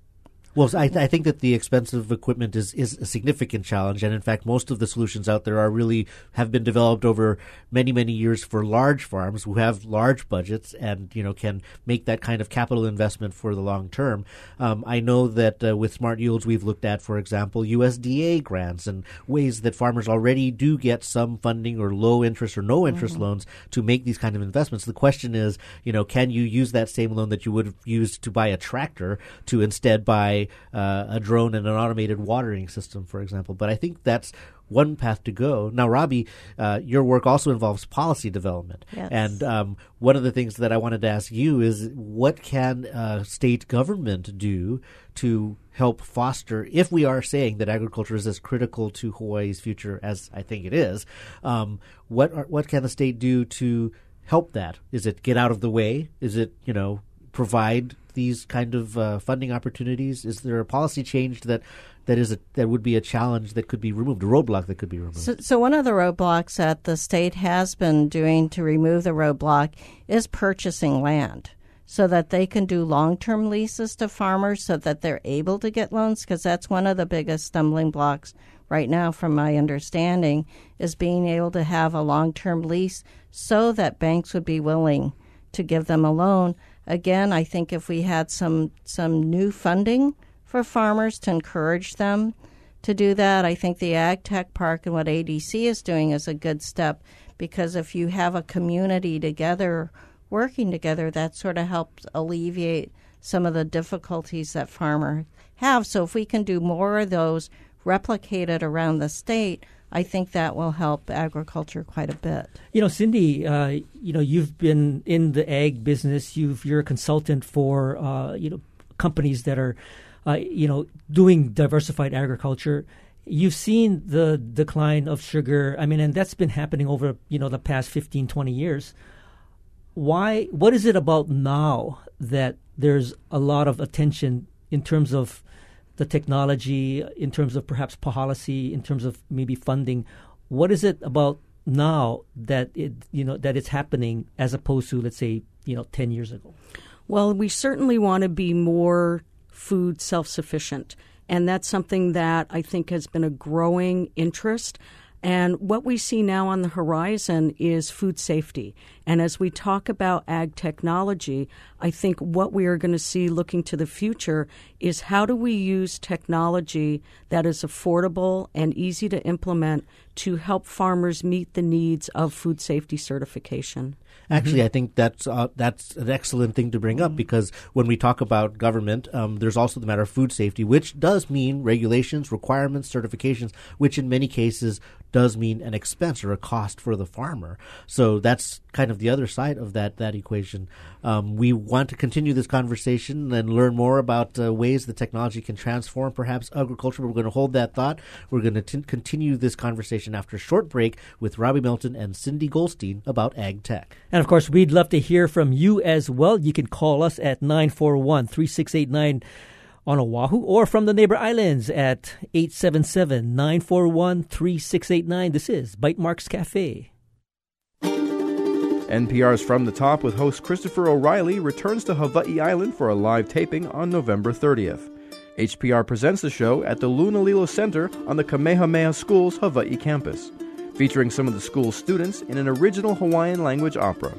Well, I, th- I, think that the expensive equipment is, is a significant challenge, and in fact, most of the solutions out there are really have been developed over many many years for large farms who have large budgets and you know can make that kind of capital investment for the long term. Um, I know that uh, with Smart Yields, we've looked at, for example, USDA grants and ways that farmers already do get some funding or low interest or no interest mm-hmm. loans to make these kind of investments. The question is, you know, can you use that same loan that you would have used to buy a tractor to instead buy uh, a drone and an automated watering system, for example. But I think that's one path to go. Now, Robbie, uh, your work also involves policy development, yes. and um, one of the things that I wanted to ask you is, what can uh, state government do to help foster? If we are saying that agriculture is as critical to Hawaii's future as I think it is, um, what are, what can the state do to help that? Is it get out of the way? Is it you know provide these kind of uh, funding opportunities? Is there a policy change that that is a, that would be a challenge that could be removed, a roadblock that could be removed? So, so one of the roadblocks that the state has been doing to remove the roadblock is purchasing land so that they can do long-term leases to farmers so that they're able to get loans because that's one of the biggest stumbling blocks right now from my understanding is being able to have a long-term lease so that banks would be willing to give them a loan Again, I think if we had some some new funding for farmers to encourage them to do that, I think the Ag Tech Park and what ADC is doing is a good step because if you have a community together working together, that sort of helps alleviate some of the difficulties that farmers have. So if we can do more of those replicated around the state, I think that will help agriculture quite a bit. You know, Cindy, uh, you know, you've been in the ag business. You've you're a consultant for uh, you know companies that are uh, you know doing diversified agriculture. You've seen the decline of sugar. I mean, and that's been happening over you know the past 15, 20 years. Why? What is it about now that there's a lot of attention in terms of the technology, in terms of perhaps policy, in terms of maybe funding. What is it about now that it you know that it's happening as opposed to let's say you know ten years ago? Well, we certainly want to be more food self sufficient, and that's something that I think has been a growing interest. And what we see now on the horizon is food safety. And as we talk about ag technology, I think what we are going to see looking to the future is how do we use technology that is affordable and easy to implement to help farmers meet the needs of food safety certification. Actually, mm-hmm. I think that's uh, that's an excellent thing to bring up because when we talk about government, um, there's also the matter of food safety, which does mean regulations, requirements, certifications, which in many cases does mean an expense or a cost for the farmer. So that's kind of the other side of that that equation. Um, we want to continue this conversation and learn more about uh, ways the technology can transform perhaps agriculture. But we're going to hold that thought. We're going to t- continue this conversation after a short break with Robbie Melton and Cindy Goldstein about ag tech. And of course, we'd love to hear from you as well. You can call us at 941 3689 on Oahu or from the neighbor islands at 877 941 3689. This is Bytemarks Cafe. NPR's From the Top with host Christopher O'Riley returns to Hawaii Island for a live taping on November 30th. HPR presents the show at the Lunalilo Center on the Kamehameha School's Hawaii campus, featuring some of the school's students in an original Hawaiian language opera.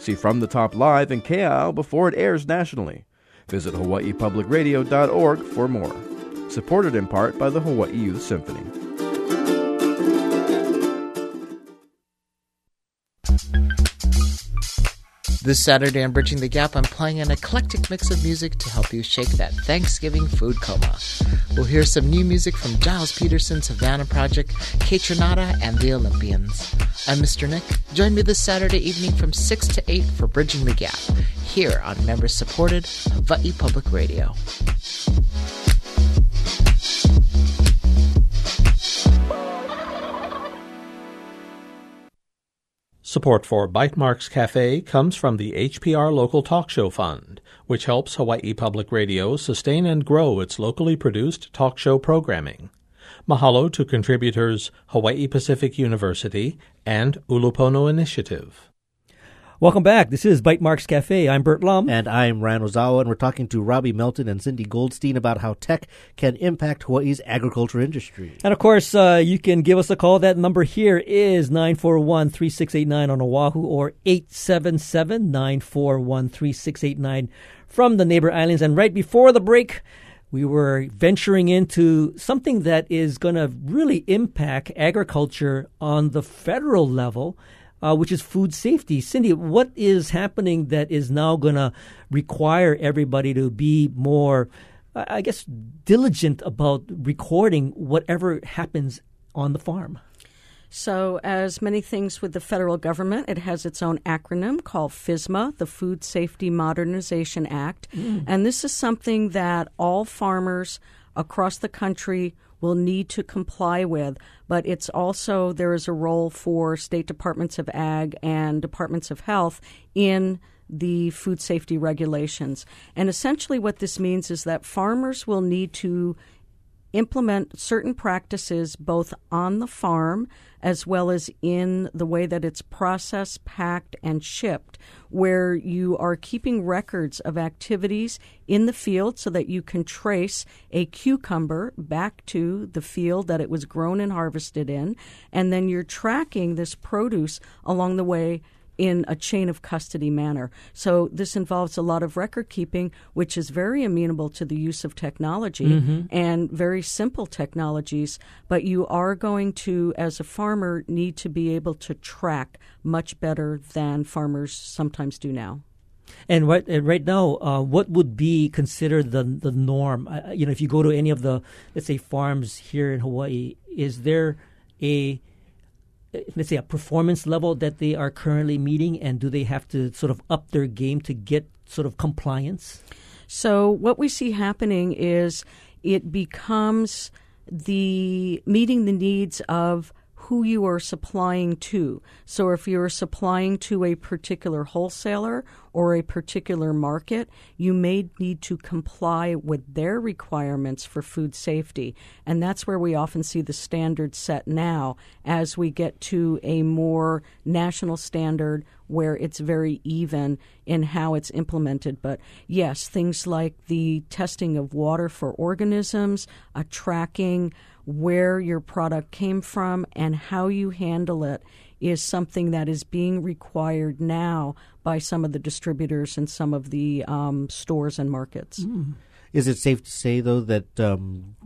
See From the Top live in Kea'au before it airs nationally. Visit hawaiipublicradio.org for more. Supported in part by the Hawaii Youth Symphony. This Saturday on Bridging the Gap, I'm playing an eclectic mix of music to help you shake that Thanksgiving food coma. We'll hear some new music from Gilles Peterson's Havana Project, Kaytranada, and the Olympians. I'm Mr. Nick. Join me this Saturday evening from 6 to 8 for Bridging the Gap, here on member supported Hawaii Public Radio. Support for Bytemarks Cafe comes from the HPR Local Talk Show Fund, which helps Hawaii Public Radio sustain and grow its locally produced talk show programming. Mahalo to contributors Hawaii Pacific University and Ulupono Initiative. Welcome back. This is Bytemarks Cafe. I'm Bert Lum. And I'm Ryan Ozawa, and we're talking to Robbie Melton and Cindy Goldstein about how tech can impact Hawaii's agriculture industry. And of course, uh, you can give us a call. That number here is 941 3689 on Oahu or 877 941 3689 from the neighbor islands. And right before the break, we were venturing into something that is going to really impact agriculture on the federal level uh, which is food safety. Cindy, what is happening that is now going to require everybody to be more, I guess, diligent about recording whatever happens on the farm? So, as many things with the federal government, it has its own acronym called FSMA, the Food Safety Modernization Act. Mm. And this is something that all farmers across the country will need to comply with. But it's also, there is a role for state departments of ag and departments of health in the food safety regulations. And essentially, what this means is that farmers will need to implement certain practices both on the farm as well as in the way that it's processed, packed, and shipped, where you are keeping records of activities in the field so that you can trace a cucumber back to the field that it was grown and harvested in, and then you're tracking this produce along the way in a chain of custody manner. So this involves a lot of record keeping, which is very amenable to the use of technology mm-hmm. and very simple technologies. But you are going to, as a farmer, need to be able to track much better than farmers sometimes do now. And right, right now, uh, what would be considered the the norm? Uh, you know, if you go to any of the, let's say, farms here in Hawaii, is there a let's say a performance level that they are currently meeting and do they have to sort of up their game to get sort of compliance? So what we see happening is it becomes the meeting the needs of who you are supplying to. So, if you're supplying to a particular wholesaler or a particular market, you may need to comply with their requirements for food safety. And that's where we often see the standard set now as we get to a more national standard where it's very even in how it's implemented. But yes, things like the testing of water for organisms, a tracking, where your product came from and how you handle it is something that is being required now by some of the distributors and some of the um, stores and markets. Mm. Is it safe to say, though, that um,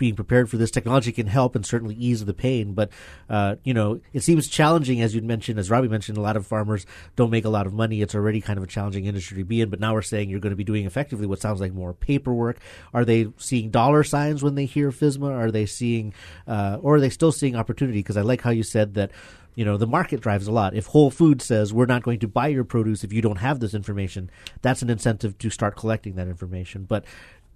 being prepared for this technology can help and certainly ease the pain? But uh, you know, it seems challenging, as you mentioned, as Robbie mentioned. A lot of farmers don't make a lot of money. It's already kind of a challenging industry to be in. But now we're saying you're going to be doing effectively what sounds like more paperwork. Are they seeing dollar signs when they hear FSMA? Are they seeing, uh, or are they still seeing opportunity? Because I like how you said that you know the market drives a lot if whole foods says we're not going to buy your produce if you don't have this information that's an incentive to start collecting that information but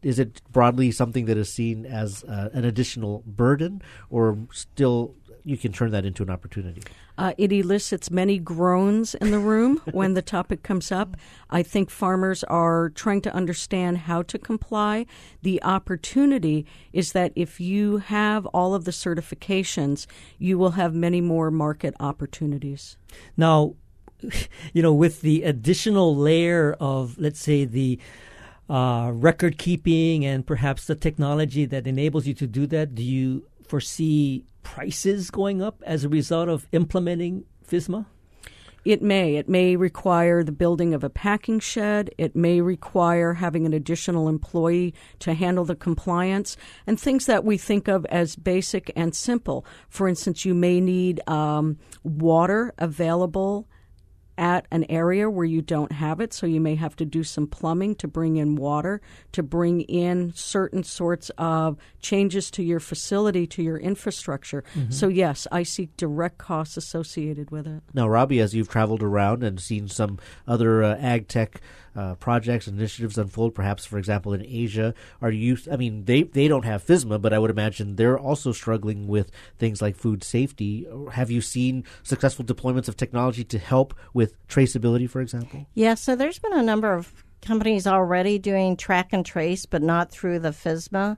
is it broadly something that is seen as uh, an additional burden, or still you can turn that into an opportunity? Uh, it elicits many groans in the room [LAUGHS] when the topic comes up. I think farmers are trying to understand how to comply. The opportunity is that if you have all of the certifications, you will have many more market opportunities. Now, [LAUGHS] you know, with the additional layer of, let's say, the uh, record keeping and perhaps the technology that enables you to do that, do you foresee prices going up as a result of implementing FSMA? It may. It may require the building of a packing shed. It may require having an additional employee to handle the compliance and things that we think of as basic and simple. For instance, you may need um, water available at an area where you don't have it, so you may have to do some plumbing to bring in water, to bring in certain sorts of changes to your facility, to your infrastructure. Mm-hmm. So, yes, I see direct costs associated with it. Now, Robbie, as you've traveled around and seen some other uh, ag tech uh, projects and initiatives unfold, perhaps, for example, in Asia? Are you, I mean, they, they don't have FSMA, but I would imagine they're also struggling with things like food safety. Have you seen successful deployments of technology to help with traceability, for example? Yeah, so there's been a number of companies already doing track and trace, but not through the FSMA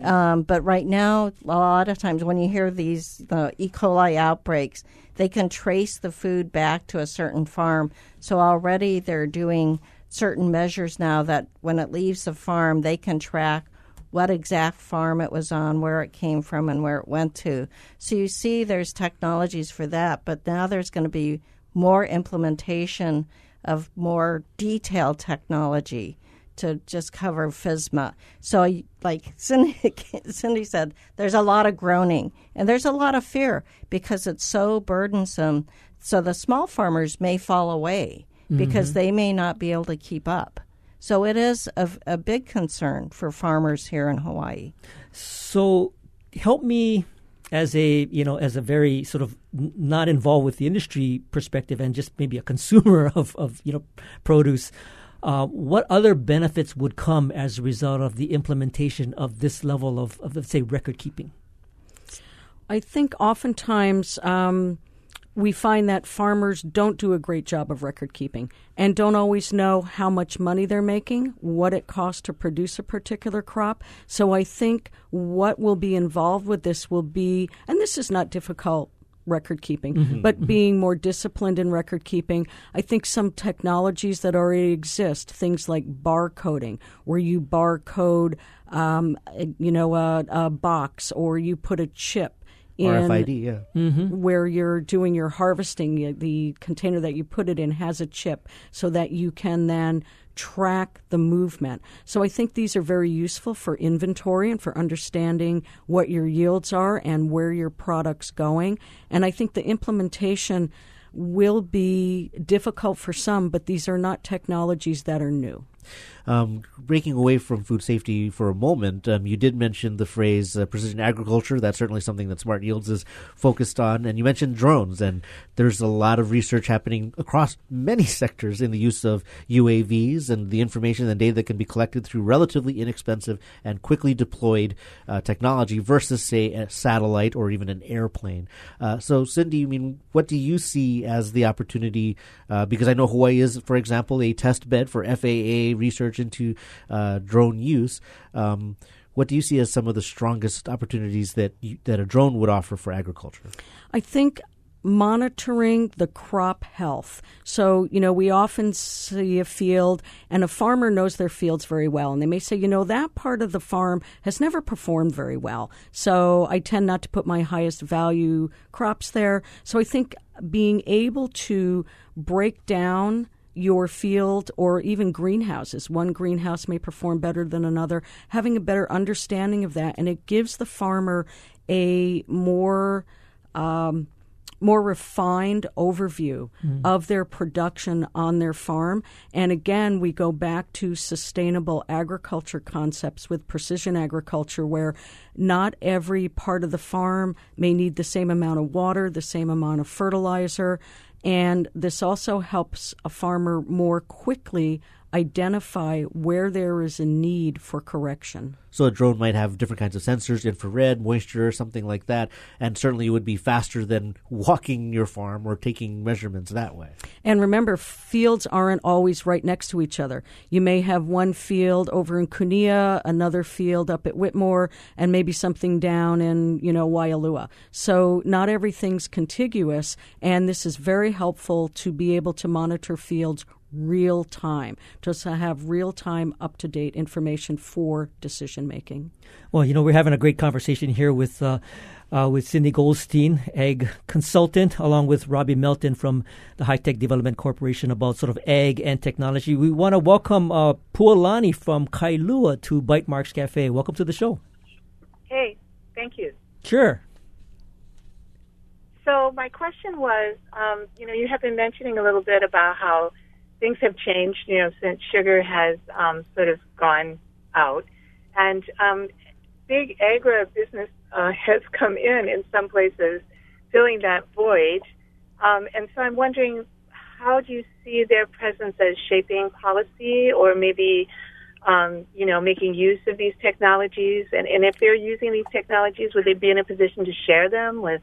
Um, but right now, a lot of times when you hear these E. coli outbreaks, they can trace the food back to a certain farm. So already they're doing certain measures now that when it leaves the farm, they can track what exact farm it was on, where it came from, and where it went to. So you see, there's technologies for that, but now there's going to be more implementation of more detailed technology to just cover FSMA. So, like Cindy, [LAUGHS] Cindy said, there's a lot of groaning and there's a lot of fear because it's so burdensome. So, the small farmers may fall away because Mhm. they may not be able to keep up. So, it is a, a big concern for farmers here in Hawaii. So help me as a you know as a very sort of not involved with the industry perspective and just maybe a consumer [LAUGHS] of, of you know produce. Uh, what other benefits would come as a result of the implementation of this level of, of let's say record keeping? I think oftentimes um, we find that farmers don't do a great job of record keeping and don't always know how much money they're making, what it costs to produce a particular crop. So I think what will be involved with this will be, and this is not difficult record keeping, Mhm, but mhm. being more disciplined in record keeping. I think some technologies that already exist, things like barcoding, where you barcode, um, you know, a, a box or you put a chip RFID, yeah. Mm-hmm. where you're doing your harvesting, the container that you put it in has a chip so that you can then track the movement. So I think these are very useful for inventory and for understanding what your yields are and where your product's going. And I think the implementation will be difficult for some, but these are not technologies that are new. Um, breaking away from food safety for a moment, um, you did mention the phrase uh, precision agriculture. That's certainly something that Smart Yields is focused on. And you mentioned drones, and there's a lot of research happening across many [LAUGHS] sectors in the use of UAVs and the information and data that can be collected through relatively inexpensive and quickly deployed uh, technology versus, say, a satellite or even an airplane. Uh, so, Cindy, I mean, what do you see as the opportunity? Uh, because I know Hawaii is, for example, a test bed for FAA research into uh, drone use. Um, what do you see as some of the strongest opportunities that you, that a drone would offer for agriculture? I think monitoring the crop health. So, you know, we often see a field and a farmer knows their fields very well. And they may say, you know, that part of the farm has never performed very well. So I tend not to put my highest value crops there. So I think being able to break down your field or even greenhouses. One greenhouse may perform better than another. Having a better understanding of that, and it gives the farmer a more um, more refined overview Mm. of their production on their farm. And again, we go back to sustainable agriculture concepts with precision agriculture, where not every part of the farm may need the same amount of water, the same amount of fertilizer. And this also helps a farmer more quickly identify where there is a need for correction. So a drone might have different kinds of sensors, infrared, moisture, something like that, and certainly it would be faster than walking your farm or taking measurements that way. And remember, fields aren't always right next to each other. You may have one field over in Kunia, another field up at Whitmore, and maybe something down in, you know, Waialua. So not everything's contiguous, and this is very helpful to be able to monitor fields real time, just to have real time, up to date information for decision making. Well, you know, we're having a great conversation here with uh, uh, with Cindy Goldstein, ag consultant, along with Robbie Melton from the High Tech Development Corporation about sort of ag and technology. We want to welcome uh, Pualani from Kailua to Bytemarks Cafe. Welcome to the show. Hey, thank you. Sure. So my question was, um, you know, you have been mentioning a little bit about how things have changed, you know, since sugar has um, sort of gone out, and um, big agribusiness uh, [LAUGHS] has come in in some places, filling that void. Um, and so I'm wondering, how do you see their presence as shaping policy, or maybe, um, you know, making use of these technologies? And, and if they're using these technologies, would they be in a position to share them with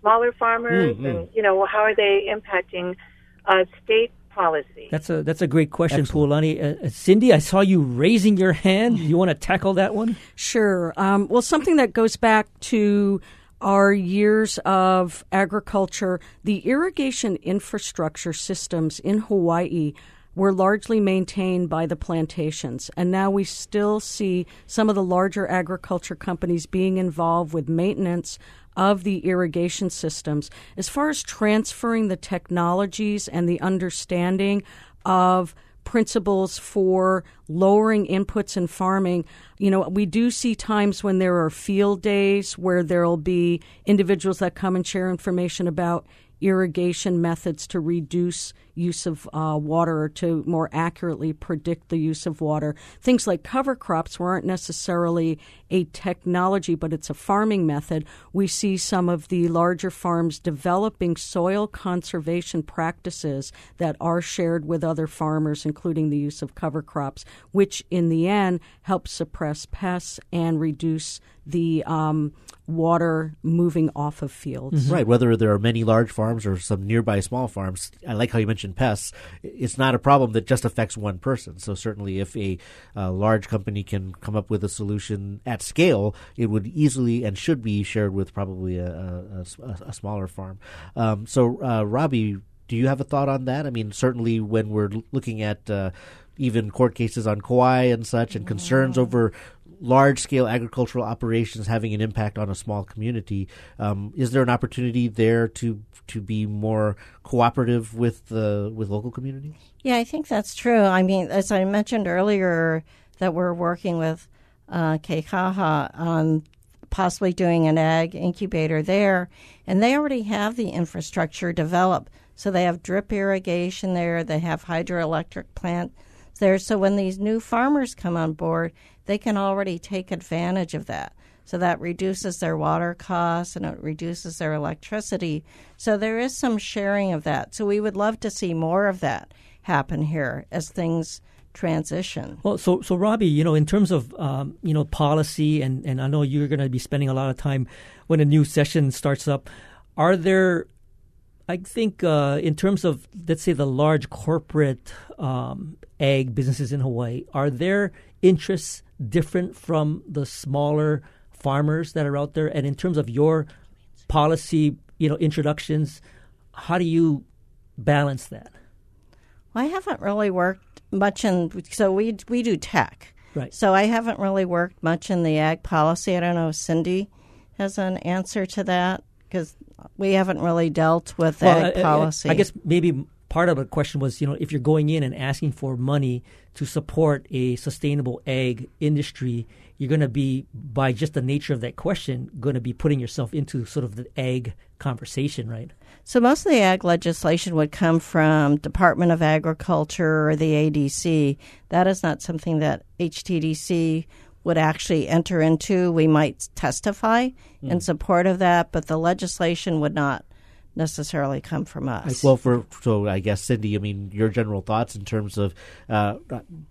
smaller farmers? Mhm. And you know, how are they impacting uh, state policy? That's a that's a great question, Pualani. Uh, uh, Cindy, I saw you raising your hand. [LAUGHS] You want to tackle that one? Sure. Um, well, something that goes back to our years of agriculture, the irrigation infrastructure systems in Hawaii were largely maintained by the plantations. And now we still see some of the larger agriculture companies being involved with maintenance of the irrigation systems. As far as transferring the technologies and the understanding of principles for lowering inputs in farming. You know, we do see times when there are field days where there'll be individuals that come and share information about irrigation methods to reduce use of uh, water or to more accurately predict the use of water. Things like cover crops weren't necessarily a technology, but it's a farming method. We see some of the larger farms developing soil conservation practices that are shared with other farmers, including the use of cover crops, which in the end helps suppress pests and reduce the um, water moving off of fields. Mm-hmm. Right. Whether there are many large farms or some nearby small farms, I like how you mentioned pests. It's not a problem that just affects one person. So certainly, if a, a large company can come up with a solution at scale, it would easily and should be shared with probably a, a, a smaller farm. Um, so, uh, Robbie, do you have a thought on that? I mean, certainly when we're looking at uh, even court cases on Kauai and such, and concerns over large scale agricultural operations having an impact on a small community. Um, is there an opportunity there to to be more cooperative with the with local communities? Yeah, I think that's true. I mean, as I mentioned earlier, that we're working with uh, on possibly doing an ag incubator there, and they already have the infrastructure developed. So they have drip irrigation there, they have hydroelectric plant there. So when these new farmers come on board, they can already take advantage of that. So that reduces their water costs and it reduces their electricity. So there is some sharing of that. So we would love to see more of that happen here as things transition. Well, so so Robbie, you know, in terms of um, you know policy, and and I know you're going to be spending a lot of time when a new session starts up. Are there I think uh, in terms of let's say the large corporate um, ag businesses in Hawaii, are their interests different from the smaller farmers that are out there? And in terms of your policy, you know, introductions, how do you balance that? Well, I haven't really worked much in. So we we do tech, right? So I haven't really worked much in the ag policy. I don't know if Cindy has an answer to that because we haven't really dealt with well, ag policy. I, I guess maybe part of the question was, you know, if you're going in and asking for money to support a sustainable ag industry, you're going to be, by just the nature of that question, going to be putting yourself into sort of the ag conversation, right? So most of the ag legislation would come from Department of Agriculture or the ADC. That is not something that HTDC would actually enter into. We might testify mm. in support of that, but the legislation would not necessarily come from us. Well, for so I guess Cindy, I mean your general thoughts in terms of uh,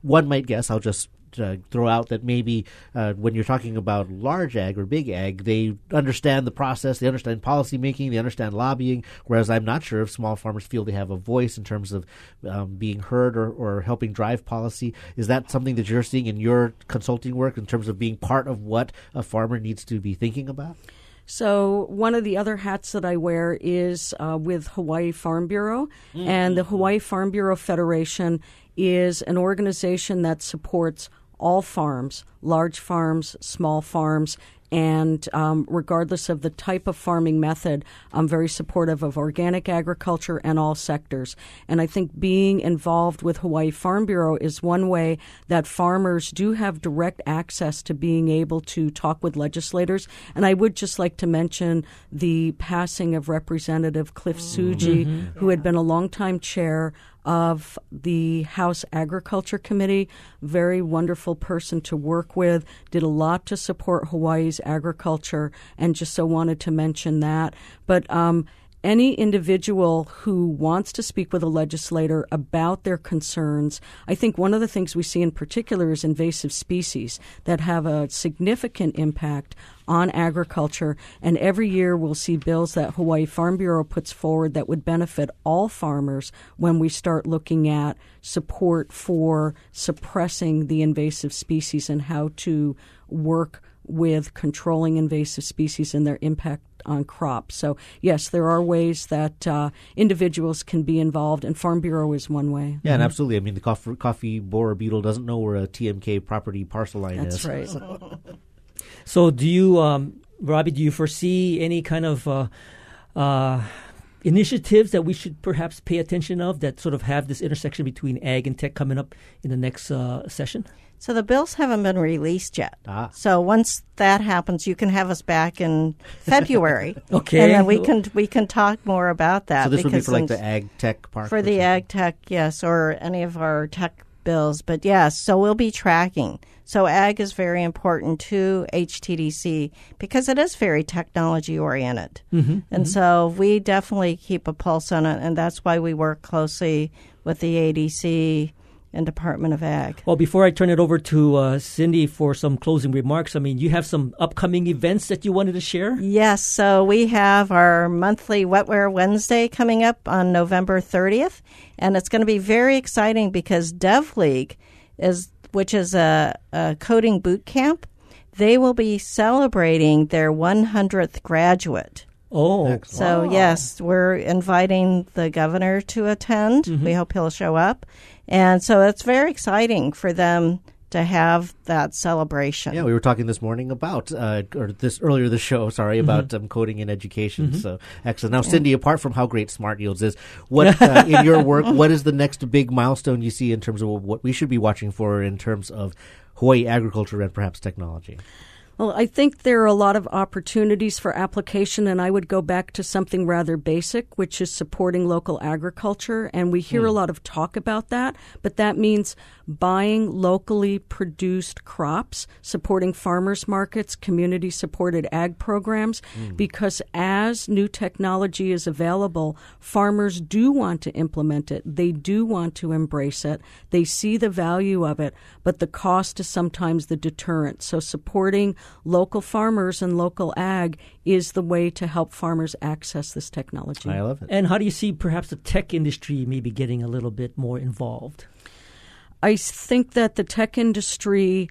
one might guess. I'll just uh, throw out that maybe uh, when you're talking about large ag or big ag, they understand the process, they understand policy making, they understand lobbying. Whereas I'm not sure if small farmers feel they have a voice in terms of um, being heard or, or helping drive policy. Is that something that you're seeing in your consulting work in terms of being part of what a farmer needs to be thinking about? So, one of the other hats that I wear is uh, with Hawaii Farm Bureau. Mm-hmm. And the Hawaii Farm Bureau Federation is an organization that supports all farms, large farms, small farms, and um, regardless of the type of farming method, I'm very supportive of organic agriculture and all sectors. And I think being involved with Hawaii Farm Bureau is one way that farmers do have direct access to being able to talk with legislators. And I would just like to mention the passing of Representative Clift Tsuji, mm-hmm. who had been a longtime chair of the House Agriculture Committee. Very wonderful person to work with. Did a lot to support Hawaii's agriculture, and just so wanted to mention that. But um, any individual who wants to speak with a legislator about their concerns, I think one of the things we see in particular is invasive species that have a significant impact on agriculture. And every year we'll see bills that Hawaii Farm Bureau puts forward that would benefit all farmers when we start looking at support for suppressing the invasive species and how to work with controlling invasive species and their impact on crops. So, yes, there are ways that uh, individuals can be involved, and Farm Bureau is one way. Yeah, and absolutely. I mean, the coffee, coffee borer beetle doesn't know where a TMK property parcel line That's is. That's right. [LAUGHS] So, do you, um, Robbie, do you foresee any kind of uh, uh, initiatives that we should perhaps pay attention of that sort of have this intersection between ag and tech coming up in the next uh, session? So the bills haven't been released yet. Ah. So once that happens, you can have us back in February. [LAUGHS] Okay. And then we can we can talk more about that. So this would be because for like the ag tech part for the something? ag tech, yes, or any of our tech bills. But yes, so we'll be tracking. So ag is very important to HTDC because it is very technology oriented. Mm-hmm. And so we definitely keep a pulse on it, and that's why we work closely with the ADC and Department of Ag. Well, before I turn it over to uh, Cindy for some closing remarks, I mean, you have some upcoming events that you wanted to share? Yes, so we have our monthly Wetware Wednesday coming up on November 30th, and it's going to be very exciting because Dev League is which is a, a coding boot camp. They will be celebrating their 100th graduate. Oh, So yes, we're inviting the governor to attend. Mm-hmm. We hope he'll show up, and so it's very exciting for them to have that celebration. Yeah, we were talking this morning about, uh, or this earlier this show, sorry, about um, coding in education. So excellent. Now, Cindy, apart from how great Smart Yields is, what [LAUGHS] uh, in your work, what is the next big milestone you see in terms of what we should be watching for in terms of Hawaii agriculture and perhaps technology? Well, I think there are a lot of opportunities for application, and I would go back to something rather basic, which is supporting local agriculture. And we hear a hmm. lot of talk about that, but that means buying locally produced crops, supporting farmers markets, community supported ag programs, hmm. because as new technology is available, farmers do want to implement it. They do want to embrace it. They see the value of it, but the cost is sometimes the deterrent. So supporting local farmers and local ag is the way to help farmers access this technology. I love it. and how do you see perhaps the tech industry maybe getting a little bit more involved? I think that the tech industry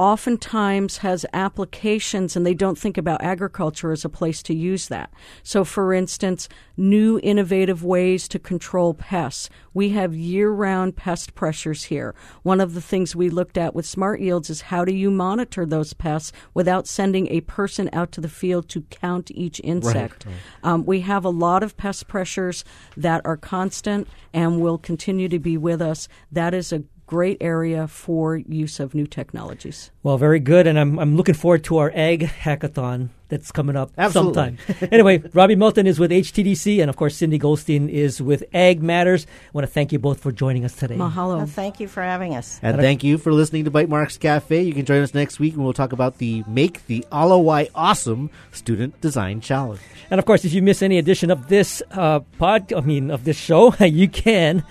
oftentimes has applications and they don't think about agriculture as a place to use that. So, for instance, new innovative ways to control pests. We have year round pest pressures here. One of the things we looked at with Smart Yields is how do you monitor those pests without sending a person out to the field to count each insect? Um, we have a lot of pest pressures that are constant and will continue to be with us. That is a great area for use of new technologies. Well, very good, and I'm I'm looking forward to our ag hackathon that's coming up Absolutely. sometime. [LAUGHS] anyway, Robbie Melton is with HTDC, and of course Cindy Goldstein is with Ag Matters. I want to thank you both for joining us today. Mahalo. Well, thank you for having us. And thank you for listening to Bytemarks Cafe. You can join us next week and we'll talk about the Make the Ala Wai Awesome Student Design Challenge. And of course, if you miss any edition of this uh, pod, I mean of this show, [LAUGHS] you can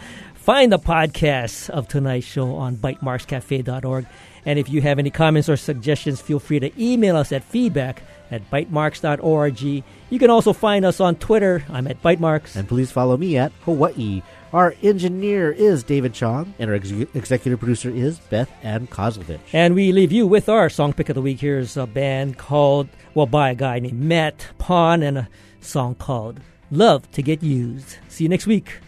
find the podcast of tonight's show on bytemarkscafe.org. And if you have any comments or suggestions, feel free to email us at feedback at bytemarks.org. You can also find us on Twitter. I'm at bytemarks. And please follow me at Hawaii. Our engineer is David Chong, and our ex- executive producer is Beth Ann Kozlovich. And we leave you with our song pick of the week. Here's a band called, well, by a guy named Matt Pond, and a song called Love to Get Used. See you next week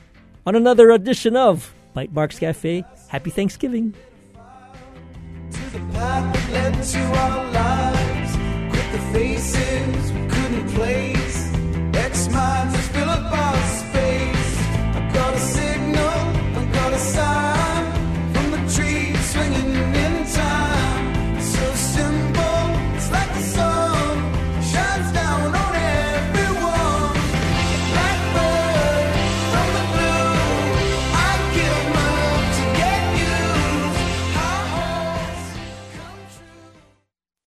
on another edition of Bytemarks Cafe. Happy Thanksgiving. faces we couldn't place. X minds.